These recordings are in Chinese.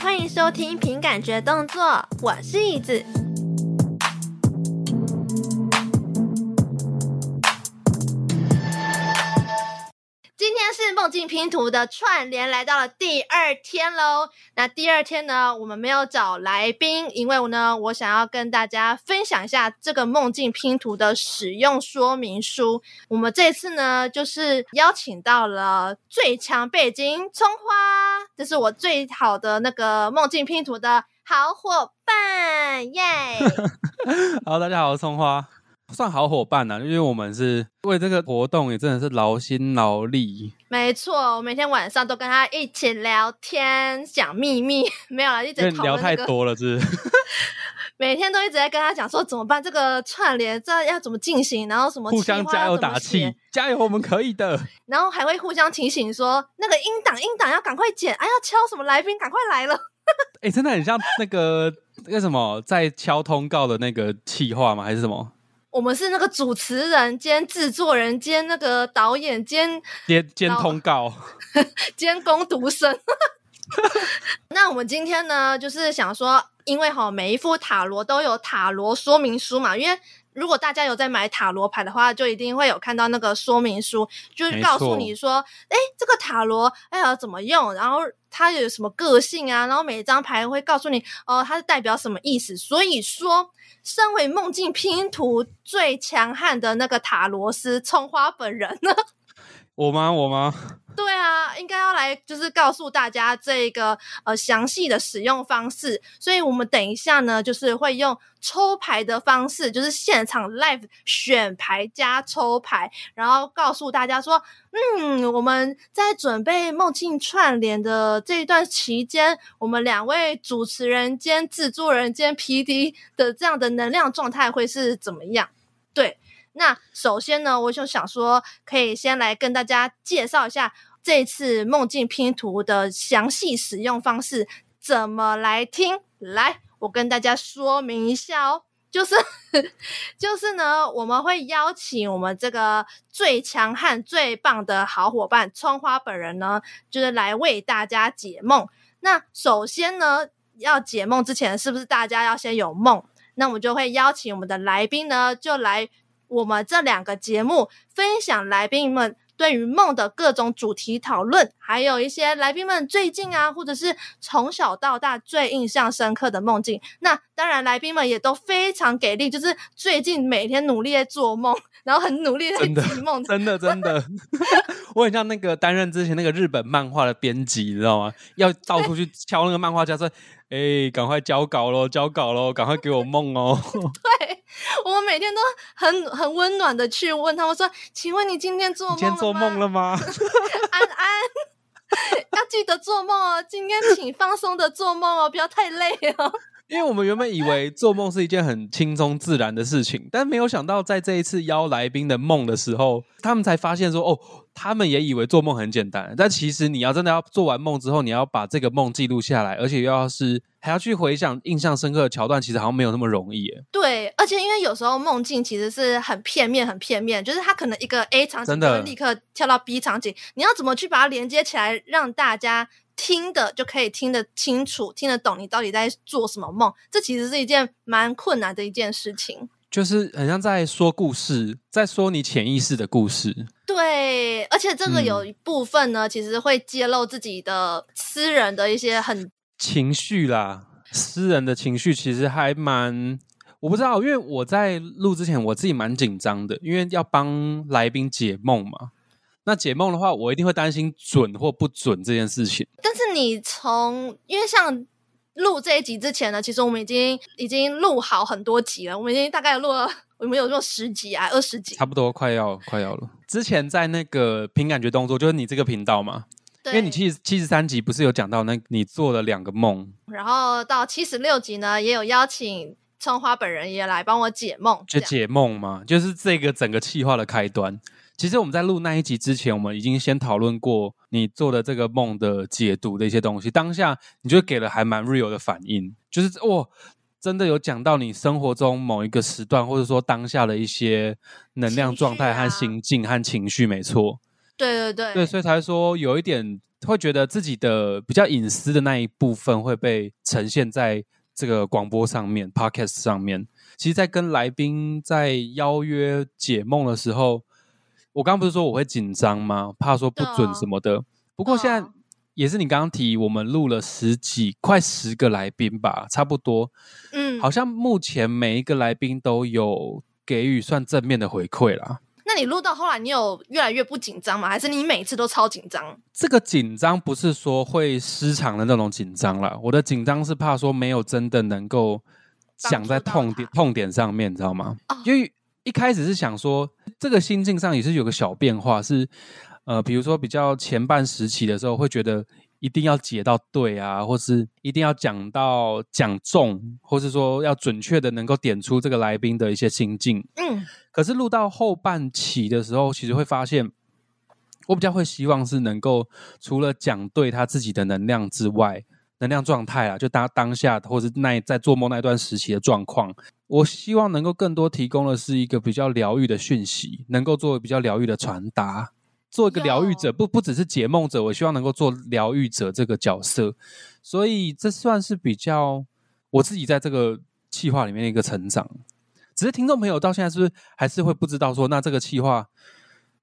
欢迎收听凭感觉动作，我是椅子。梦境拼图的串联来到了第二天喽。那第二天呢，我们没有找来宾，因为呢，我想要跟大家分享一下这个梦境拼图的使用说明书。我们这次呢，就是邀请到了最强背景葱花，这是我最好的那个梦境拼图的好伙伴，耶、yeah! 好，大家好，葱花。算好伙伴呐、啊，因为我们是为这个活动也真的是劳心劳力。没错，我每天晚上都跟他一起聊天讲秘密，没有了，一直、那个、聊太多了，是？每天都一直在跟他讲说怎么办，这个串联这要怎么进行，然后什么互相加油打气，加油，我们可以的。然后还会互相提醒说那个音档音档要赶快剪，哎，要敲什么来宾赶快来了。哎，真的很像那个那个什么在敲通告的那个气话吗？还是什么？我们是那个主持人兼制作人兼那个导演兼兼兼通告 兼工读生。那我们今天呢，就是想说，因为哈每一副塔罗都有塔罗说明书嘛，因为如果大家有在买塔罗牌的话，就一定会有看到那个说明书，就是告诉你说，哎，这个塔罗哎呀怎么用，然后它有什么个性啊，然后每一张牌会告诉你哦，它是代表什么意思。所以说。身为梦境拼图最强悍的那个塔罗师葱花本人呢？我吗？我吗？对啊，应该要来就是告诉大家这个呃详细的使用方式，所以我们等一下呢，就是会用抽牌的方式，就是现场 live 选牌加抽牌，然后告诉大家说，嗯，我们在准备梦境串联的这一段期间，我们两位主持人兼制作人兼 PD 的这样的能量状态会是怎么样？对。那首先呢，我就想说，可以先来跟大家介绍一下这次梦境拼图的详细使用方式，怎么来听？来，我跟大家说明一下哦，就是 就是呢，我们会邀请我们这个最强悍、最棒的好伙伴葱花本人呢，就是来为大家解梦。那首先呢，要解梦之前，是不是大家要先有梦？那我们就会邀请我们的来宾呢，就来。我们这两个节目分享来宾们对于梦的各种主题讨论，还有一些来宾们最近啊，或者是从小到大最印象深刻的梦境。那当然，来宾们也都非常给力，就是最近每天努力在做梦，然后很努力在记梦。真的，真的，我很像那个担任之前那个日本漫画的编辑，你知道吗？要到处去敲那个漫画家说：“哎，赶快交稿喽，交稿喽，赶快给我梦哦。”对。我们每天都很很温暖的去问他们说：“请问你今天做梦了吗？”今天做梦了吗？安安，要记得做梦哦。今天请放松的做梦哦，不要太累哦。因为我们原本以为做梦是一件很轻松自然的事情，但没有想到在这一次邀来宾的梦的时候，他们才发现说：“哦，他们也以为做梦很简单，但其实你要真的要做完梦之后，你要把这个梦记录下来，而且又要是。”还要去回想印象深刻的桥段，其实好像没有那么容易耶。对，而且因为有时候梦境其实是很片面、很片面，就是它可能一个 A 场景就会立刻跳到 B 场景，你要怎么去把它连接起来，让大家听的就可以听得清楚、听得懂你到底在做什么梦？这其实是一件蛮困难的一件事情。就是很像在说故事，在说你潜意识的故事。对，而且这个有一部分呢，嗯、其实会揭露自己的私人的一些很。情绪啦，私人的情绪其实还蛮，我不知道，因为我在录之前我自己蛮紧张的，因为要帮来宾解梦嘛。那解梦的话，我一定会担心准或不准这件事情。但是你从，因为像录这一集之前呢，其实我们已经已经录好很多集了，我们已经大概录了，我们有录十集啊，二十集，差不多快要快要了。之前在那个凭感觉动作，就是你这个频道嘛。因为你七十七十三集不是有讲到那你做了两个梦，然后到七十六集呢，也有邀请春花本人也来帮我解梦，就解梦嘛，就是这个整个气划的开端。其实我们在录那一集之前，我们已经先讨论过你做的这个梦的解读的一些东西。当下你就给了还蛮 real 的反应，就是哇，真的有讲到你生活中某一个时段，或者说当下的一些能量状态和心境和情绪，没错。对对对，对，所以才说有一点会觉得自己的比较隐私的那一部分会被呈现在这个广播上面，podcast 上面。其实，在跟来宾在邀约解梦的时候，我刚刚不是说我会紧张吗？怕说不准什么的。哦、不过现在也是你刚刚提，我们录了十几、快十个来宾吧，差不多。嗯，好像目前每一个来宾都有给予算正面的回馈啦。那你录到后来，你有越来越不紧张吗？还是你每次都超紧张？这个紧张不是说会失常的那种紧张啦，我的紧张是怕说没有真的能够。想在痛点痛点上面，你知道吗？哦、因为一开始是想说，这个心境上也是有个小变化，是呃，比如说比较前半时期的时候，会觉得一定要解到对啊，或是一定要讲到讲中，或是说要准确的能够点出这个来宾的一些心境。嗯，可是录到后半期的时候，其实会发现，我比较会希望是能够除了讲对他自己的能量之外。能量状态啊，就当当下或者那在做梦那段时期的状况，我希望能够更多提供的是一个比较疗愈的讯息，能够做比较疗愈的传达，做一个疗愈者，不不只是解梦者，我希望能够做疗愈者这个角色，所以这算是比较我自己在这个企划里面的一个成长。只是听众朋友到现在是不是还是会不知道说，那这个企划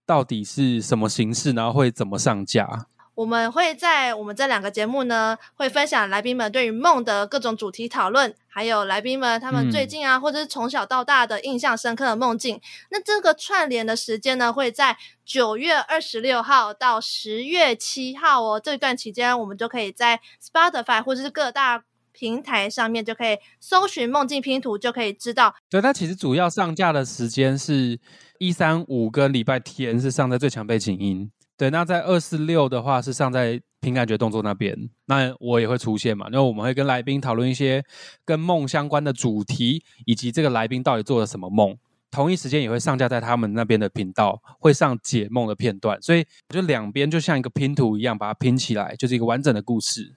到底是什么形式，然后会怎么上架？我们会在我们这两个节目呢，会分享来宾们对于梦的各种主题讨论，还有来宾们他们最近啊，嗯、或者是从小到大的印象深刻的梦境。那这个串联的时间呢，会在九月二十六号到十月七号哦。这段期间，我们就可以在 Spotify 或者是各大平台上面就可以搜寻梦境拼图，就可以知道。对，它其实主要上架的时间是一三五跟礼拜天是上在最强背景音。对，那在二四六的话是上在凭感觉动作那边，那我也会出现嘛。然后我们会跟来宾讨论一些跟梦相关的主题，以及这个来宾到底做了什么梦。同一时间也会上架在他们那边的频道，会上解梦的片段。所以就两边就像一个拼图一样，把它拼起来，就是一个完整的故事。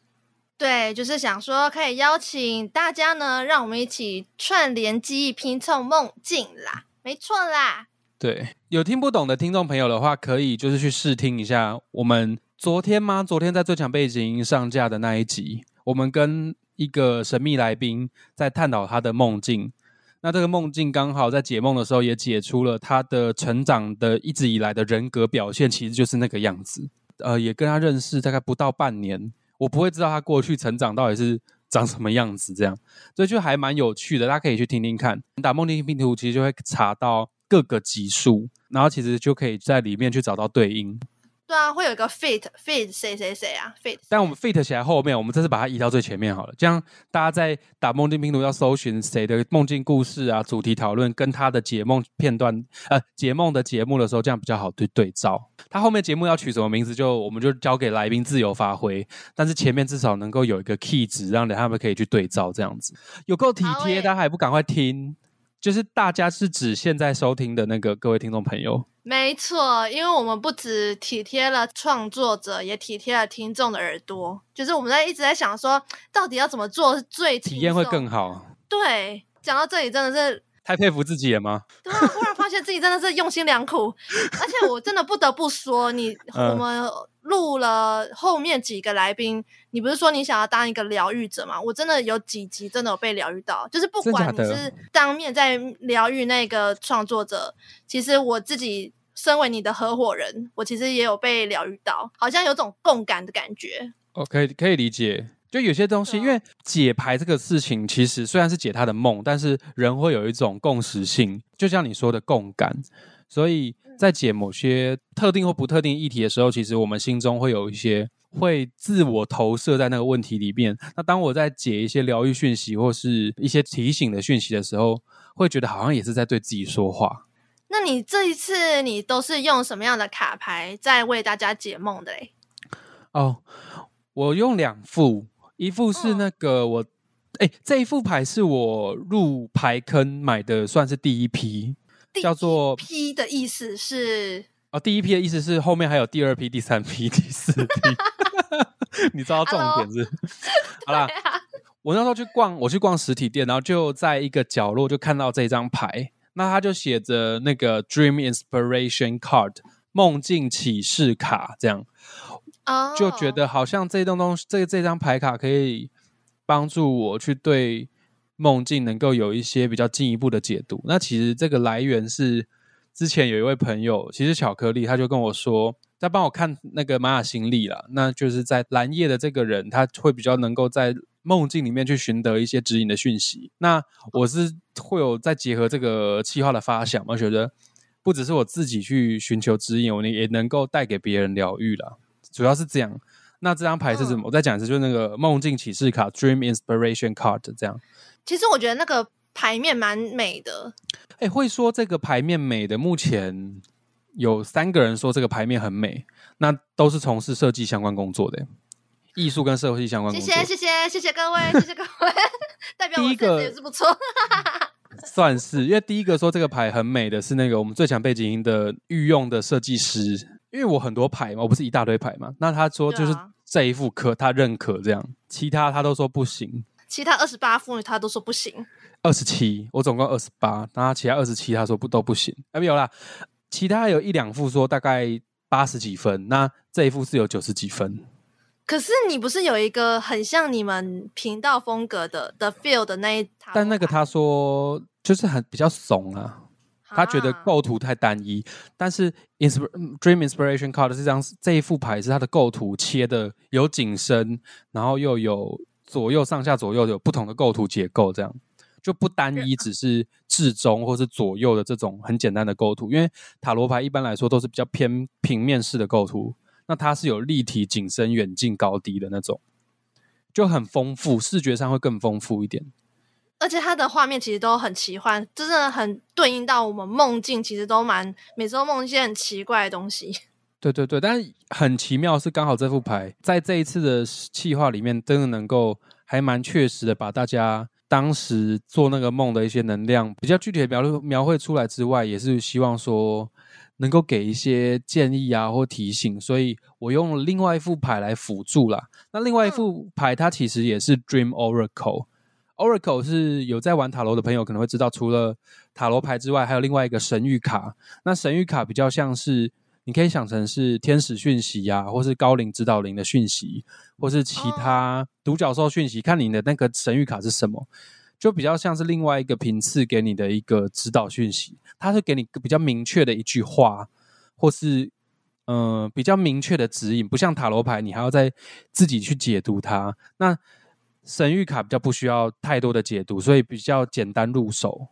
对，就是想说可以邀请大家呢，让我们一起串联记忆，拼凑梦境啦。没错啦。对，有听不懂的听众朋友的话，可以就是去试听一下我们昨天吗？昨天在最强背景音上架的那一集，我们跟一个神秘来宾在探讨他的梦境。那这个梦境刚好在解梦的时候也解出了他的成长的一直以来的人格表现，其实就是那个样子。呃，也跟他认识大概不到半年，我不会知道他过去成长到底是长什么样子，这样，所以就还蛮有趣的。大家可以去听听看，打梦境拼图其实就会查到。各个级数，然后其实就可以在里面去找到对应。对啊，会有一个 fit fit 谁谁谁啊 fit。但我们 fit 起来后面，我们这次把它移到最前面好了，这样大家在打梦境拼图要搜寻谁的梦境故事啊、主题讨论跟他的解梦片段呃解梦的节目的时候，这样比较好对对照。他后面节目要取什么名字，就我们就交给来宾自由发挥。但是前面至少能够有一个 key 值，让他们可以去对照，这样子有够体贴，欸、大家还不赶快听？就是大家是指现在收听的那个各位听众朋友，没错，因为我们不止体贴了创作者，也体贴了听众的耳朵。就是我们在一直在想说，到底要怎么做是最体验会更好。对，讲到这里真的是太佩服自己了吗？对啊，忽然发现自己真的是用心良苦，而且我真的不得不说，你我们。录了后面几个来宾，你不是说你想要当一个疗愈者吗？我真的有几集真的有被疗愈到，就是不管你是当面在疗愈那个创作者，其实我自己身为你的合伙人，我其实也有被疗愈到，好像有种共感的感觉。哦，可以可以理解，就有些东西，因为解牌这个事情，其实虽然是解他的梦，但是人会有一种共识性，就像你说的共感，所以。在解某些特定或不特定议题的时候，其实我们心中会有一些会自我投射在那个问题里面。那当我在解一些疗愈讯息或是一些提醒的讯息的时候，会觉得好像也是在对自己说话。那你这一次你都是用什么样的卡牌在为大家解梦的嘞？哦，我用两副，一副是那个我，哎、嗯，这一副牌是我入牌坑买的，算是第一批。叫做 P 的意思是哦，第一批的意思是后面还有第二批、第三批、第四批，你知道重点是？好啦，我那时候去逛，我去逛实体店，然后就在一个角落就看到这张牌，那它就写着那个 Dream Inspiration Card 梦梦境启示卡，这样哦，就觉得好像这栋东西，这这张牌卡可以帮助我去对梦境能够有一些比较进一步的解读。那其实这个来源是之前有一位朋友，其实巧克力他就跟我说，在帮我看那个玛雅星历啦，那就是在蓝夜的这个人，他会比较能够在梦境里面去寻得一些指引的讯息。那我是会有再结合这个气化的发想，我觉得不只是我自己去寻求指引，我也能够带给别人疗愈啦。主要是这样。那这张牌是什么？嗯、我再讲一次，就是那个梦境启示卡 （Dream Inspiration Card） 这样。其实我觉得那个牌面蛮美的。哎、欸，会说这个牌面美的，目前。有三个人说这个牌面很美，那都是从事设计相关工作的，艺术跟设计相关工作。谢谢谢谢谢谢各位，谢谢各位，代表我个子也是不错。算是，因为第一个说这个牌很美的是那个我们最强背景音的御用的设计师，因为我很多牌嘛，我不是一大堆牌嘛，那他说就是这一副可他认可这样，其他他都说不行，其他二十八副他都说不行，二十七，我总共二十八，那其他二十七他说不都不行，啊没有啦。其他有一两副说大概八十几分，那这一副是有九十几分。可是你不是有一个很像你们频道风格的的 feel 的那一套？但那个他说就是很比较怂啊，他觉得构图太单一。但是 Insp Dream Inspiration Card 这张这一副牌是它的构图切的有景深，然后又有左右上下左右有不同的构图结构这样。就不单一，只是至中或是左右的这种很简单的构图，因为塔罗牌一般来说都是比较偏平面式的构图，那它是有立体、景深、远近、高低的那种，就很丰富，视觉上会更丰富一点。而且它的画面其实都很奇幻，真的很对应到我们梦境，其实都蛮每次都梦一些很奇怪的东西。对对对，但是很奇妙是刚好这副牌在这一次的企划里面，真的能够还蛮确实的把大家。当时做那个梦的一些能量比较具体的描绘描绘出来之外，也是希望说能够给一些建议啊或提醒，所以我用了另外一副牌来辅助啦。那另外一副牌它其实也是 Dream Oracle，Oracle 是有在玩塔罗的朋友可能会知道，除了塔罗牌之外，还有另外一个神谕卡。那神谕卡比较像是。你可以想成是天使讯息呀、啊，或是高龄指导灵的讯息，或是其他独角兽讯息，看你的那个神谕卡是什么，就比较像是另外一个频次给你的一个指导讯息，它是给你比较明确的一句话，或是嗯、呃、比较明确的指引，不像塔罗牌，你还要再自己去解读它。那神谕卡比较不需要太多的解读，所以比较简单入手。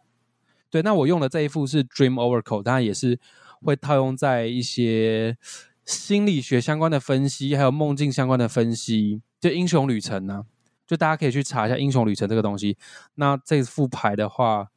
对，那我用的这一副是 Dream Oracle，当然也是。会套用在一些心理学相关的分析，还有梦境相关的分析，就英雄旅程呢、就大家可以去查一下英雄旅程这个东西。那这副牌的话，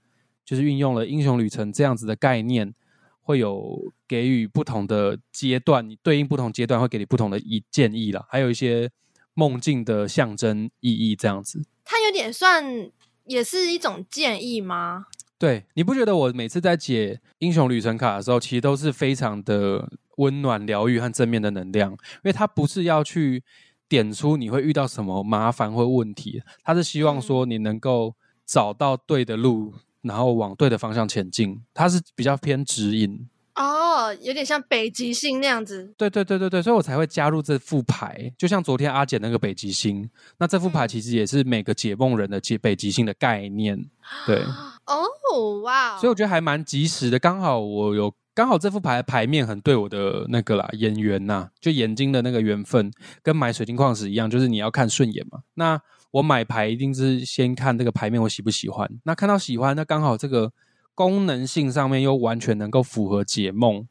就是运用了英雄旅程这样子的概念，会有给予不同的阶段，你对应不同阶段会给你不同的意建议啦，还有一些梦境的象征意义这样子。它有点算也是一种建议吗？对，你不觉得我每次在解英雄旅程卡的时候，其实都是非常的温暖、疗愈和正面的能量？因为它不是要去点出你会遇到什么麻烦或问题，它是希望说你能够找到对的路，然后往对的方向前进。它是比较偏指引。哦，有点像北极星那样子。对对对对对，所以我才会加入这副牌。就像昨天阿简那个北极星，那这副牌其实也是每个解梦人的解北极星的概念。对。哦，哇！所以我觉得还蛮及时的，刚好我有刚好这副牌的牌面很对我的那个啦，眼缘呐，就眼睛的那个缘分，跟买水晶矿石一样，就是你要看顺眼嘛。那我买牌一定是先看这个牌面，我喜不喜欢。那看到喜欢，那刚好这个功能性上面又完全能够符合解梦，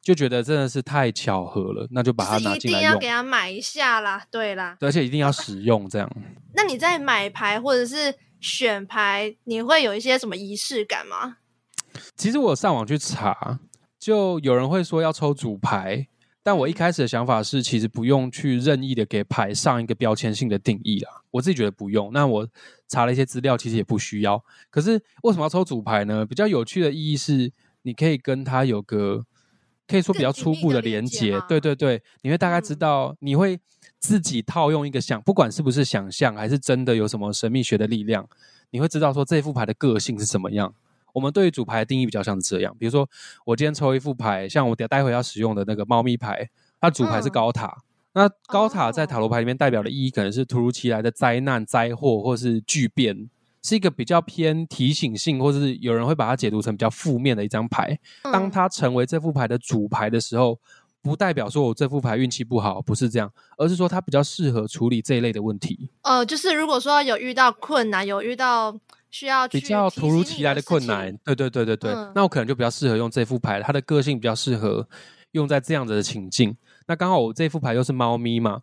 就觉得真的是太巧合了，那就把它拿进来用。一定要给它买一下啦，对啦，而且一定要使用这样。那你在买牌或者是？选牌你会有一些什么仪式感吗？其实我上网去查，就有人会说要抽主牌，但我一开始的想法是，其实不用去任意的给牌上一个标签性的定义啦。我自己觉得不用。那我查了一些资料，其实也不需要。可是为什么要抽主牌呢？比较有趣的意义是，你可以跟他有个可以说比较初步的连接。对对对，你会大概知道，你会。自己套用一个想，不管是不是想象，还是真的有什么神秘学的力量，你会知道说这副牌的个性是怎么样。我们对于主牌的定义比较像是这样，比如说我今天抽一副牌，像我等待会要使用的那个猫咪牌，它主牌是高塔。嗯、那高塔在塔罗牌里面代表的意义，可能是突如其来的灾难、灾祸，或是巨变，是一个比较偏提醒性，或者是有人会把它解读成比较负面的一张牌。当它成为这副牌的主牌的时候，不代表说我这副牌运气不好，不是这样，而是说它比较适合处理这一类的问题。呃，就是如果说有遇到困难，有遇到。需要比较突如其来的困难，对对对对对，嗯、那我可能就比较适合用这副牌，它的个性比较适合用在这样子的情境。那刚好我这副牌又是猫咪嘛，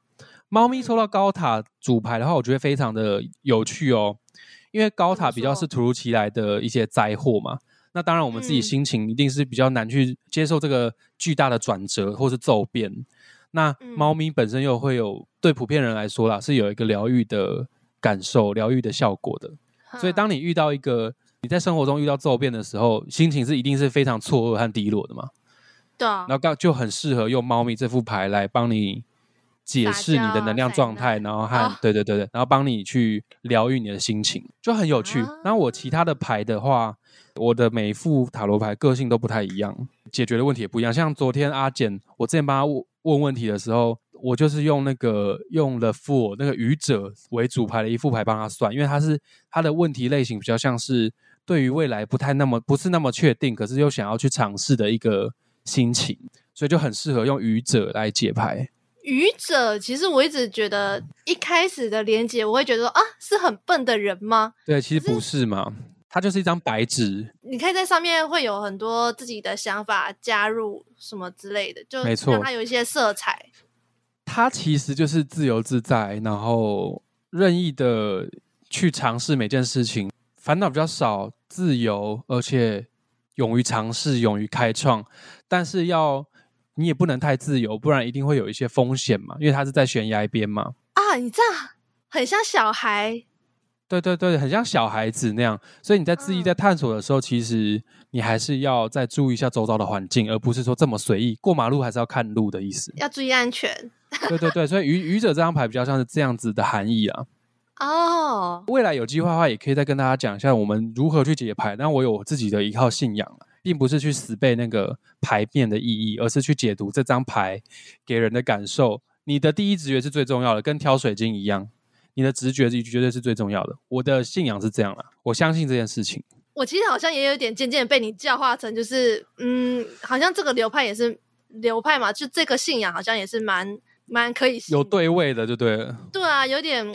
猫咪抽到高塔主牌的话，我觉得非常的有趣哦，因为高塔比较是突如其来的一些灾祸嘛。那当然我们自己心情一定是比较难去接受这个巨大的转折或是骤变。那猫咪本身又会有对普遍人来说啦，是有一个疗愈的感受、疗愈的效果的。所以，当你遇到一个你在生活中遇到骤变的时候，心情是一定是非常错愕和低落的嘛？对啊。然后刚，就很适合用猫咪这副牌来帮你解释你的能量状态，然后和、哦、对对对对，然后帮你去疗愈你的心情，就很有趣。那、啊、我其他的牌的话，我的每一副塔罗牌个性都不太一样，解决的问题也不一样。像昨天阿简，我之前帮他问问问题的时候。我就是用那个用了 Fool 那个愚者为主牌的一副牌帮他算，因为他是他的问题类型比较像是对于未来不太那么不是那么确定，可是又想要去尝试的一个心情，所以就很适合用愚者来解牌。愚者其实我一直觉得一开始的连接，我会觉得说啊，是很笨的人吗？对，其实不是嘛，它就是一张白纸，你可以在上面会有很多自己的想法加入什么之类的，就没错，让它有一些色彩。他其实就是自由自在，然后任意的去尝试每件事情，烦恼比较少，自由，而且勇于尝试，勇于开创。但是要你也不能太自由，不然一定会有一些风险嘛，因为他是在悬崖边嘛。啊，你这样很像小孩。对对对，很像小孩子那样，所以你在自己在探索的时候，嗯、其实你还是要再注意一下周遭的环境，而不是说这么随意过马路，还是要看路的意思。要注意安全。对对对，所以愚愚者这张牌比较像是这样子的含义啊。哦，未来有机会的话，也可以再跟大家讲一下我们如何去解牌。但我有我自己的一套信仰，并不是去死背那个牌面的意义，而是去解读这张牌给人的感受。你的第一直觉是最重要的，跟挑水晶一样。你的直觉是绝对是最重要的。我的信仰是这样啦，我相信这件事情。我其实好像也有点渐渐被你教化成，就是嗯，好像这个流派也是流派嘛，就这个信仰好像也是蛮蛮可以有对位的，就对了。对啊，有点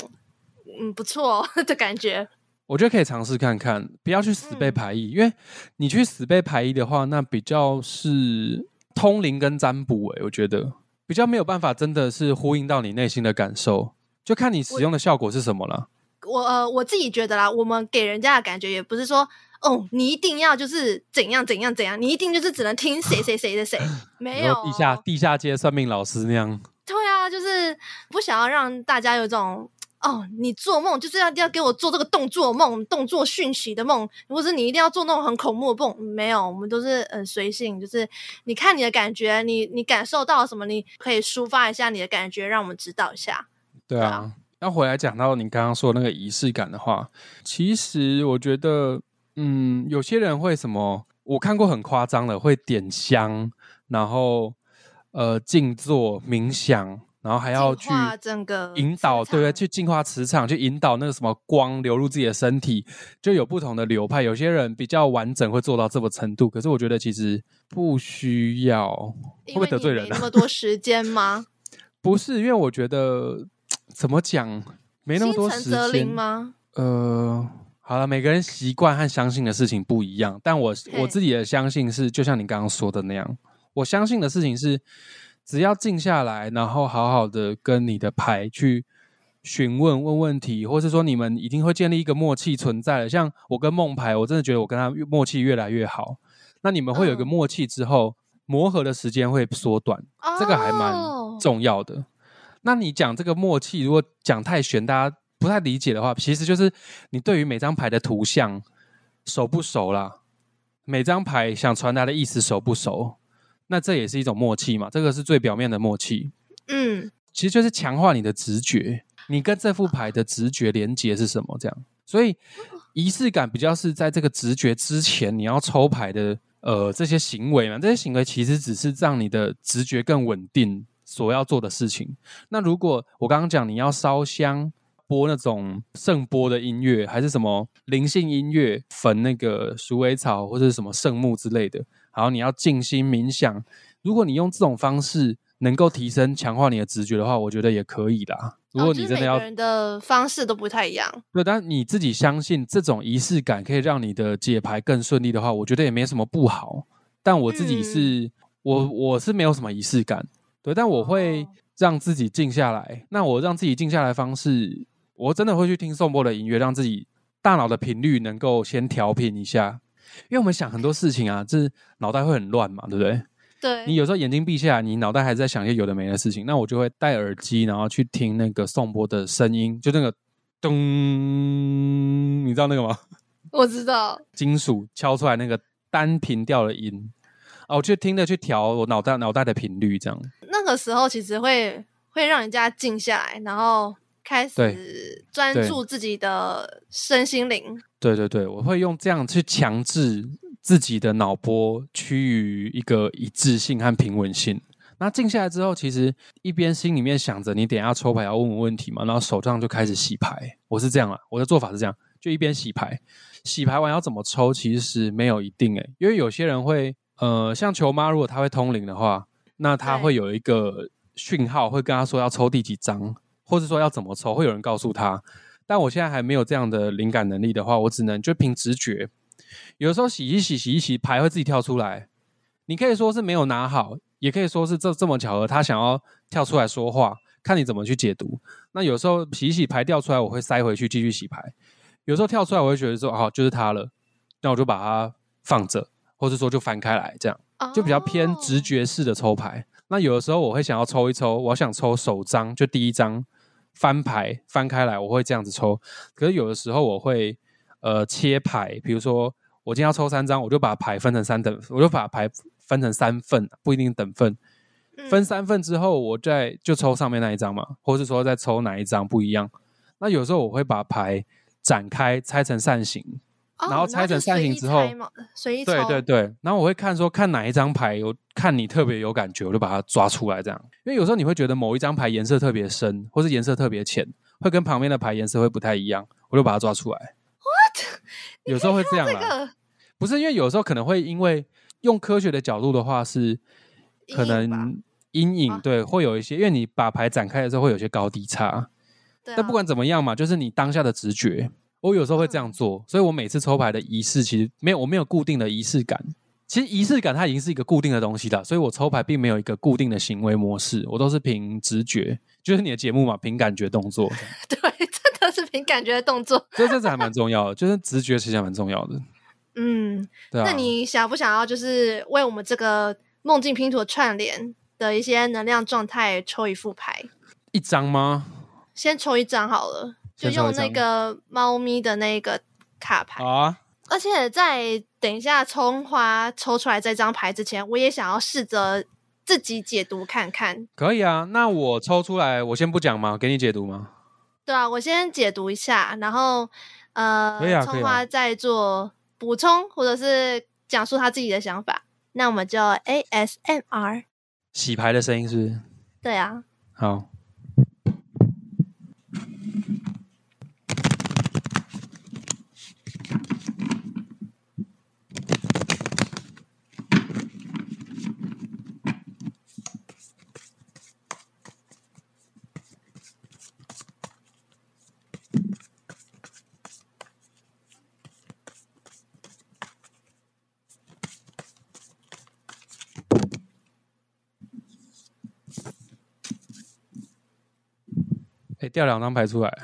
嗯不错 的感觉。我觉得可以尝试看看，不要去死背排异，嗯、因为你去死背排异的话，那比较是通灵跟占卜、欸。诶，我觉得比较没有办法，真的是呼应到你内心的感受。就看你使用的效果是什么了。我呃，我自己觉得啦，我们给人家的感觉也不是说，哦，你一定要就是怎样怎样怎样，你一定就是只能听谁谁谁的谁，没有地下地下街算命老师那样。对啊，就是不想要让大家有这种哦，你做梦就是要要给我做这个动作梦、动作讯息的梦，或是你一定要做那种很恐怖的梦，没有，我们都是很随性，就是你看你的感觉，你你感受到什么，你可以抒发一下你的感觉，让我们知道一下。对啊，要回来讲到你刚刚说那个仪式感的话，其实我觉得，嗯，有些人会什么，我看过很夸张的，会点香，然后呃静坐冥想，然后还要去整个引导，对对，去净化磁场，去引导那个什么光流入自己的身体，就有不同的流派。有些人比较完整，会做到这么程度，可是我觉得其实不需要，会不会得罪人啊？那么多时间吗？不是，因为我觉得。怎么讲？没那么多时间吗？呃，好了，每个人习惯和相信的事情不一样，但我我自己的相信是，就像你刚刚说的那样，我相信的事情是，只要静下来，然后好好的跟你的牌去询问问问题，或是说你们一定会建立一个默契存在的。像我跟梦牌，我真的觉得我跟他默契越来越好。那你们会有一个默契之后，磨合的时间会缩短，这个还蛮重要的。那你讲这个默契，如果讲太玄，大家不太理解的话，其实就是你对于每张牌的图像熟不熟啦？每张牌想传达的意思熟不熟？那这也是一种默契嘛？这个是最表面的默契。嗯，其实就是强化你的直觉，你跟这副牌的直觉连接是什么？这样，所以仪式感比较是在这个直觉之前，你要抽牌的呃这些行为嘛，这些行为其实只是让你的直觉更稳定所要做的事情。那如果我刚刚讲你要烧香。播那种圣播的音乐，还是什么灵性音乐，焚那个鼠尾草或者什么圣木之类的。然后你要静心冥想，如果你用这种方式能够提升、强化你的直觉的话，我觉得也可以啦。如果你真的要，哦就是、每个人的方式都不太一样。对，但你自己相信这种仪式感可以让你的解牌更顺利的话，我觉得也没什么不好。但我自己是，嗯、我我是没有什么仪式感，对，但我会让自己静下来。那我让自己静下来的方式。我真的会去听颂钵的音乐，让自己大脑的频率能够先调频一下，因为我们想很多事情啊，就是脑袋会很乱嘛，对不对？对。你有时候眼睛闭下来，你脑袋还在想一些有的没的事情，那我就会戴耳机，然后去听那个颂钵的声音，就那个咚，你知道那个吗？我知道，金属敲出来那个单频调的音，哦，我去听着去调我脑袋脑袋的频率，这样。那个时候其实会会让人家静下来，然后。开始专注自己的身心灵。对对对，我会用这样去强制自己的脑波趋于一个一致性和平稳性。那静下来之后，其实一边心里面想着你等下抽牌要问我问题嘛，然后手上就开始洗牌。我是这样啦，我的做法是这样，就一边洗牌，洗牌完要怎么抽，其实没有一定诶，因为有些人会呃，像球妈，如果她会通灵的话，那他会有一个讯号，会跟他说要抽第几张。或者说要怎么抽，会有人告诉他。但我现在还没有这样的灵感能力的话，我只能就凭直觉。有的时候洗一洗，洗一洗，牌会自己跳出来。你可以说是没有拿好，也可以说是这这么巧合，他想要跳出来说话，看你怎么去解读。那有时候洗一洗牌掉出来，我会塞回去继续洗牌。有时候跳出来，我会觉得说哦，就是他了，那我就把它放着，或者说就翻开来，这样就比较偏直觉式的抽牌。那有的时候我会想要抽一抽，我想抽首张，就第一张。翻牌翻开来，我会这样子抽。可是有的时候我会呃切牌，比如说我今天要抽三张，我就把牌分成三等，我就把牌分成三份，不一定等份。分三份之后，我再就抽上面那一张嘛，或是说再抽哪一张不一样。那有时候我会把牌展开，拆成扇形。然后拆成扇形之后，随意，对对对，然后我会看说，看哪一张牌有看你特别有感觉，我就把它抓出来这样。因为有时候你会觉得某一张牌颜色特别深，或是颜色特别浅，会跟旁边的牌颜色会不太一样，我就把它抓出来。What？有时候会这样啦，不是因为有时候可能会因为用科学的角度的话是可能阴影，啊、对，会有一些，因为你把牌展开的时候会有些高低差。但、啊、不管怎么样嘛，就是你当下的直觉。我有时候会这样做，所以我每次抽牌的仪式其实没有，我没有固定的仪式感。其实仪式感它已经是一个固定的东西了，所以我抽牌并没有一个固定的行为模式，我都是凭直觉，就是你的节目嘛，凭感觉动作。对，真的是凭感觉的动作，所以这次还蛮重要的，就是直觉其实还蛮重要的。嗯，对啊。那你想不想要就是为我们这个梦境拼图串联的一些能量状态抽一副牌？一张吗？先抽一张好了。就用那个猫咪的那个卡牌啊，而且在等一下葱花抽出来这张牌之前，我也想要试着自己解读看看。可以啊，那我抽出来，我先不讲吗？给你解读吗？对啊，我先解读一下，然后呃，葱花再做补充或者是讲述他自己的想法。那我们就 ASMR 洗牌的声音是？对啊，好。哎，掉两张牌出来，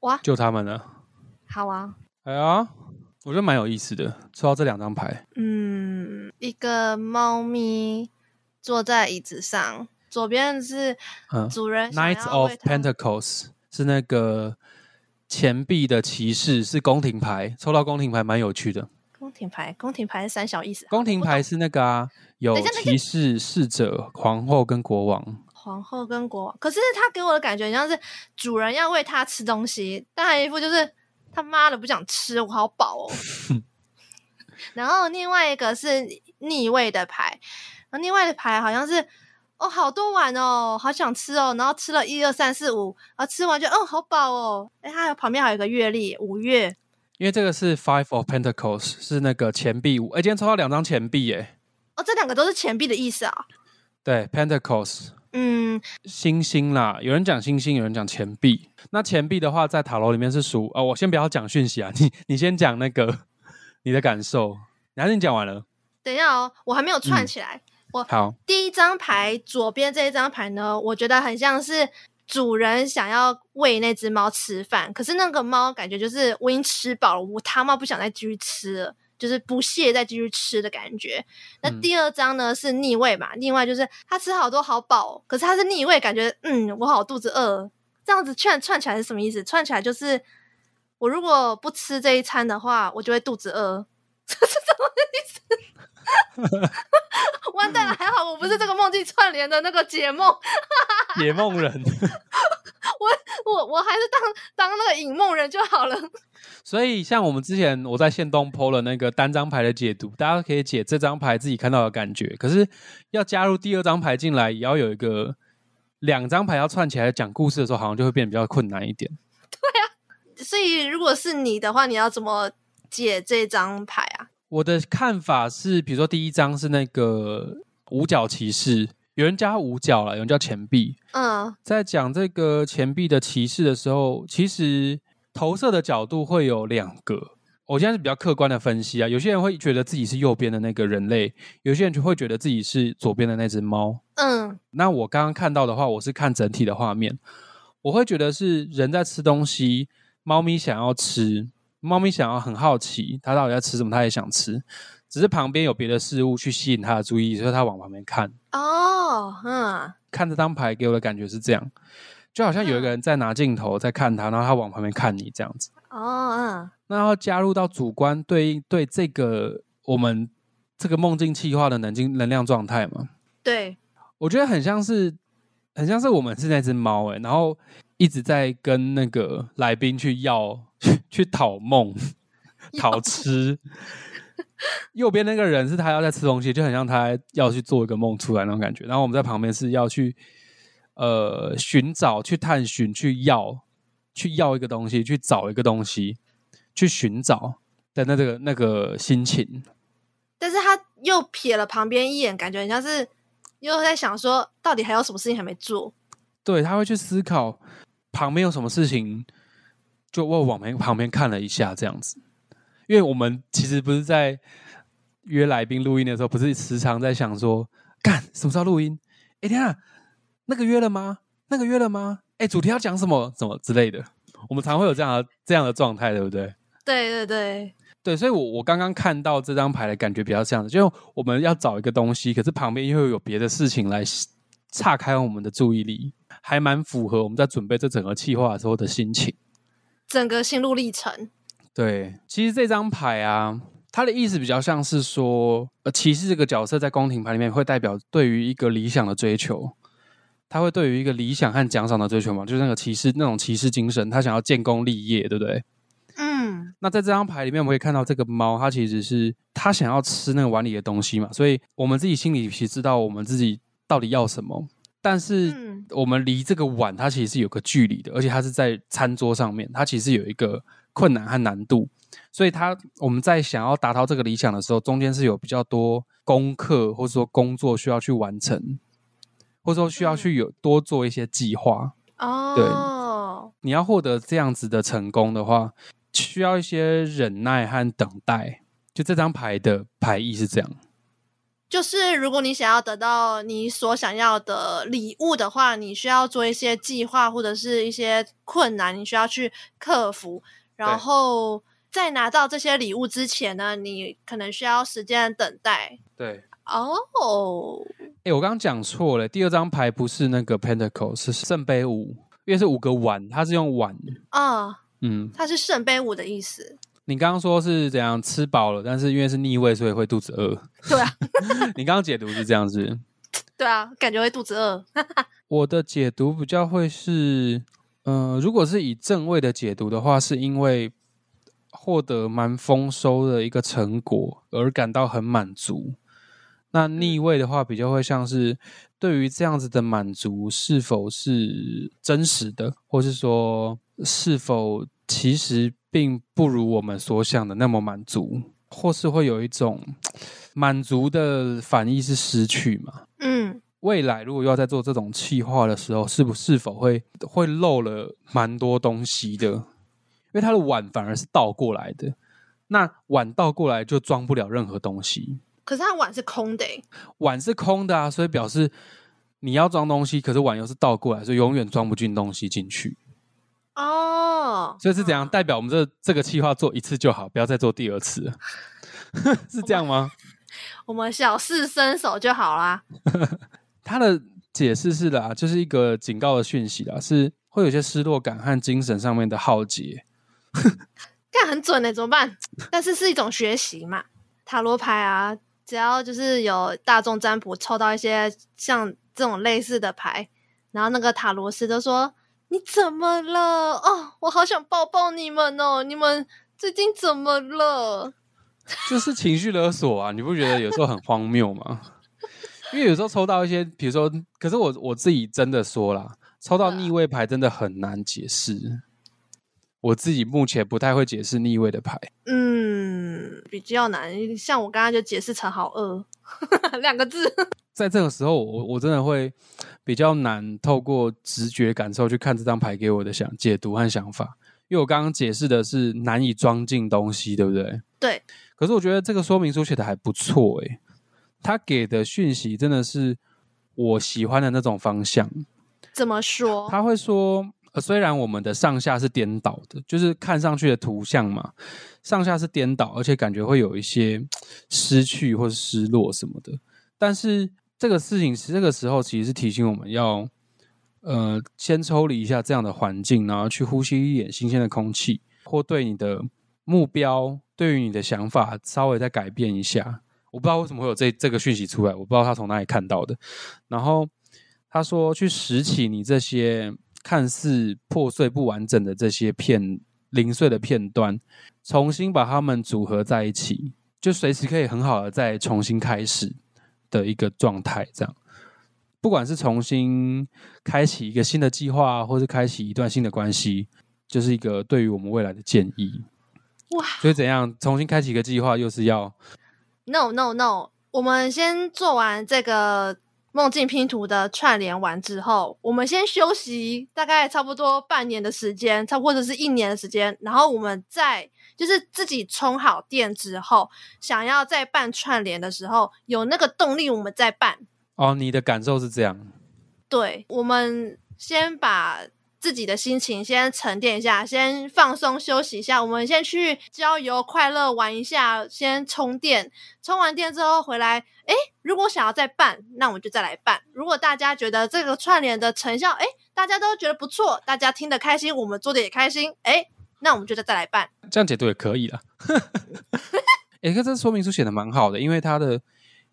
哇！就他们了。好啊。哎呀，我觉得蛮有意思的，抽到这两张牌。嗯，一个猫咪坐在椅子上，左边是主人。Knight of Pentacles 是那个钱币的骑士，是宫廷牌。抽到宫廷牌蛮有趣的。宫廷牌，宫廷牌是三小意思。宫廷牌是那个啊，有骑士、侍者、皇后跟国王。皇后跟国王，可是他给我的感觉像是主人要喂他吃东西，但还有一副就是他妈的不想吃，我好饱哦。然后另外一个是逆位的牌，另外的牌好像是哦，好多碗哦，好想吃哦。然后吃了一二三四五，然后吃完就哦，好饱哦。哎，它旁边还有一个月历，五月。因为这个是 Five of Pentacles，是那个钱币五。哎，今天抽到两张钱币耶。哦，这两个都是钱币的意思啊。对，Pentacles。嗯，星星啦，有人讲星星，有人讲钱币。那钱币的话，在塔罗里面是属……哦，我先不要讲讯息啊，你你先讲那个 你的感受。还是你讲完了？等一下哦，我还没有串起来。嗯、我好，第一张牌左边这一张牌呢，我觉得很像是主人想要喂那只猫吃饭，可是那个猫感觉就是我已经吃饱了，我他妈不想再继续吃了。就是不屑再继续吃的感觉。那第二张呢、嗯、是逆位嘛？逆位就是他吃好多好饱，可是他是逆位，感觉嗯，我好肚子饿。这样子串串起来是什么意思？串起来就是我如果不吃这一餐的话，我就会肚子饿。这是什么意思？完蛋了，还好我不是这个梦境串联的那个解梦 解梦人。我我我还是当当那个影梦人就好了。所以，像我们之前我在限动 po 了那个单张牌的解读，大家可以解这张牌自己看到的感觉。可是要加入第二张牌进来，也要有一个两张牌要串起来讲故事的时候，好像就会变得比较困难一点。对啊，所以如果是你的话，你要怎么解这张牌啊？我的看法是，比如说第一张是那个五角骑士，有人叫五角了，有人叫钱币。嗯，在讲这个钱币的骑士的时候，其实。投射的角度会有两个，我现在是比较客观的分析啊。有些人会觉得自己是右边的那个人类，有些人就会觉得自己是左边的那只猫。嗯，那我刚刚看到的话，我是看整体的画面，我会觉得是人在吃东西，猫咪想要吃，猫咪想要很好奇，它到底在吃什么，它也想吃，只是旁边有别的事物去吸引它的注意，所以它往旁边看。哦，嗯，看这张牌给我的感觉是这样。就好像有一个人在拿镜头在看它，然后它往旁边看你这样子。哦，嗯。那要加入到主观对应对这个我们这个梦境气化的能量能量状态嘛？对，我觉得很像是很像是我们是那只猫哎，然后一直在跟那个来宾去要去 去讨梦讨吃。右边那个人是他要在吃东西，就很像他要去做一个梦出来那种感觉。然后我们在旁边是要去。呃，寻找、去探寻、去要、去要一个东西、去找一个东西、去寻找的那个那个心情。但是他又瞥了旁边一眼，感觉很像是又在想说，到底还有什么事情还没做？对，他会去思考旁边有什么事情，就我往旁旁边看了一下，这样子。因为我们其实不是在约来宾录音的时候，不是时常在想说，干什么时候录音？哎，天啊！那个约了吗？那个约了吗？哎，主题要讲什么？什么之类的？我们常会有这样的这样的状态，对不对？对对对对，所以我我刚刚看到这张牌的感觉比较像的，就我们要找一个东西，可是旁边又有别的事情来岔开我们的注意力，还蛮符合我们在准备这整个计划的时候的心情，整个心路历程。对，其实这张牌啊，它的意思比较像是说，呃，骑士这个角色在宫廷牌里面会代表对于一个理想的追求。他会对于一个理想和奖赏的追求嘛，就是那个骑士那种骑士精神，他想要建功立业，对不对？嗯。那在这张牌里面，我们可以看到这个猫，它其实是它想要吃那个碗里的东西嘛，所以我们自己心里其实知道我们自己到底要什么，但是我们离这个碗它其实是有个距离的，而且它是在餐桌上面，它其实有一个困难和难度，所以它我们在想要达到这个理想的时候，中间是有比较多功课或者说工作需要去完成。或者说需要去有多做一些计划哦，对，你要获得这样子的成功的话，需要一些忍耐和等待。就这张牌的牌意是这样，就是如果你想要得到你所想要的礼物的话，你需要做一些计划或者是一些困难，你需要去克服。然后在拿到这些礼物之前呢，你可能需要时间等待。对。哦，哎，我刚刚讲错了，第二张牌不是那个 Pentacle，是圣杯五，因为是五个碗，它是用碗啊，嗯，它是圣杯五的意思。你刚刚说是怎样吃饱了，但是因为是逆位，所以会肚子饿。对啊，你刚刚解读是这样子。对啊，感觉会肚子饿。我的解读比较会是，嗯、呃，如果是以正位的解读的话，是因为获得蛮丰收的一个成果而感到很满足。那逆位的话，比较会像是对于这样子的满足是否是真实的，或是说是否其实并不如我们所想的那么满足，或是会有一种满足的反义是失去嘛？嗯，未来如果要在做这种企划的时候，是不是否会会漏了蛮多东西的？因为它的碗反而是倒过来的，那碗倒过来就装不了任何东西。可是它碗是空的，欸，碗是空的啊，所以表示你要装东西，可是碗又是倒过来，所以永远装不进东西进去。哦，所以是怎样？代表我们这这个计划做一次就好，不要再做第二次，是这样吗？我们小事身手就好啦。他的解释是啦，就是一个警告的讯息啦，是会有些失落感和精神上面的耗竭。看很准呢，怎么办？但是是一种学习嘛，塔罗牌啊。只要就是有大众占卜抽到一些像这种类似的牌，然后那个塔罗师都说：“你怎么了？哦，我好想抱抱你们哦！你们最近怎么了？” 就是情绪勒索啊！你不觉得有时候很荒谬吗？因为有时候抽到一些，比如说，可是我我自己真的说啦，抽到逆位牌真的很难解释。我自己目前不太会解释逆位的牌，嗯，比较难。像我刚刚就解释成好饿 两个字，在这个时候我，我我真的会比较难透过直觉感受去看这张牌给我的想解读和想法，因为我刚刚解释的是难以装进东西，对不对？对。可是我觉得这个说明书写的还不错，诶，他给的讯息真的是我喜欢的那种方向。怎么说？他会说。虽然我们的上下是颠倒的，就是看上去的图像嘛，上下是颠倒，而且感觉会有一些失去或是失落什么的。但是这个事情是这个时候其实是提醒我们要，呃，先抽离一下这样的环境，然后去呼吸一点新鲜的空气，或对你的目标、对于你的想法稍微再改变一下。我不知道为什么会有这这个讯息出来，我不知道他从哪里看到的。然后他说去拾起你这些。看似破碎不完整的这些片零碎的片段，重新把它们组合在一起，就随时可以很好的再重新开始的一个状态。这样，不管是重新开启一个新的计划，或是开启一段新的关系，就是一个对于我们未来的建议。哇！所以怎样重新开启一个计划，又是要？No No No，我们先做完这个。梦境拼图的串联完之后，我们先休息，大概差不多半年的时间，差或者是一年的时间，然后我们再就是自己充好电之后，想要再办串联的时候，有那个动力，我们再办。哦，你的感受是这样？对，我们先把。自己的心情先沉淀一下，先放松休息一下。我们先去郊游，快乐玩一下，先充电。充完电之后回来，诶，如果想要再办，那我们就再来办。如果大家觉得这个串联的成效，诶，大家都觉得不错，大家听得开心，我们做的也开心，诶，那我们就再再来办。这样解读也可以了。诶，可这说明书写的蛮好的，因为它的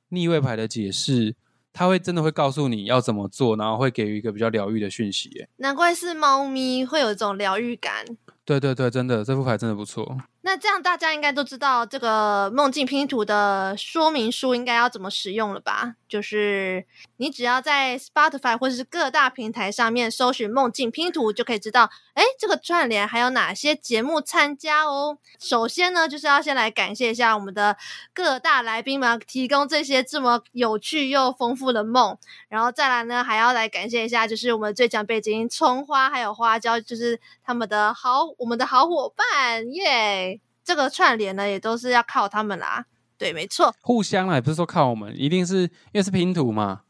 逆位牌的解释。他会真的会告诉你要怎么做，然后会给予一个比较疗愈的讯息。耶，难怪是猫咪会有一种疗愈感。对对对，真的，这副牌真的不错。那这样大家应该都知道这个梦境拼图的说明书应该要怎么使用了吧？就是你只要在 Spotify 或者是各大平台上面搜寻“梦境拼图”，就可以知道，哎，这个串联还有哪些节目参加哦。首先呢，就是要先来感谢一下我们的各大来宾们，提供这些这么有趣又丰富的梦。然后再来呢，还要来感谢一下，就是我们最强背景葱花还有花椒，就是他们的好，我们的好伙伴耶。这个串联呢，也都是要靠他们啦。对，没错，互相啦，也不是说靠我们，一定是因为是拼图嘛。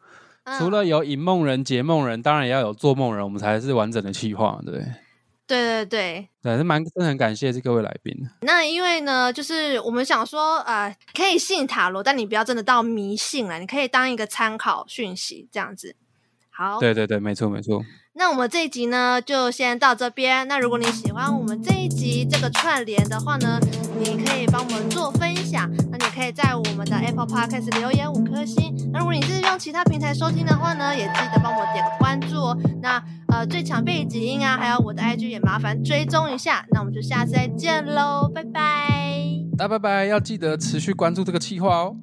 嗯、除了有引梦人、解梦人，当然也要有做梦人，我们才是完整的企划，对。对对对，对，是蛮真的很感谢这各位来宾。那因为呢，就是我们想说，呃，可以信塔罗，但你不要真的到迷信了，你可以当一个参考讯息这样子。好，对对对，没错没错。那我们这一集呢，就先到这边。那如果你喜欢我们这一集这个串联的话呢，你可以帮我们做分享。那你可以在我们的 Apple Podcast 留言五颗星。那如果你是用其他平台收听的话呢，也记得帮我点个关注哦。那呃，最强背景音啊，还有我的 IG 也麻烦追踪一下。那我们就下次再见喽，拜拜。大家拜拜，要记得持续关注这个企划哦。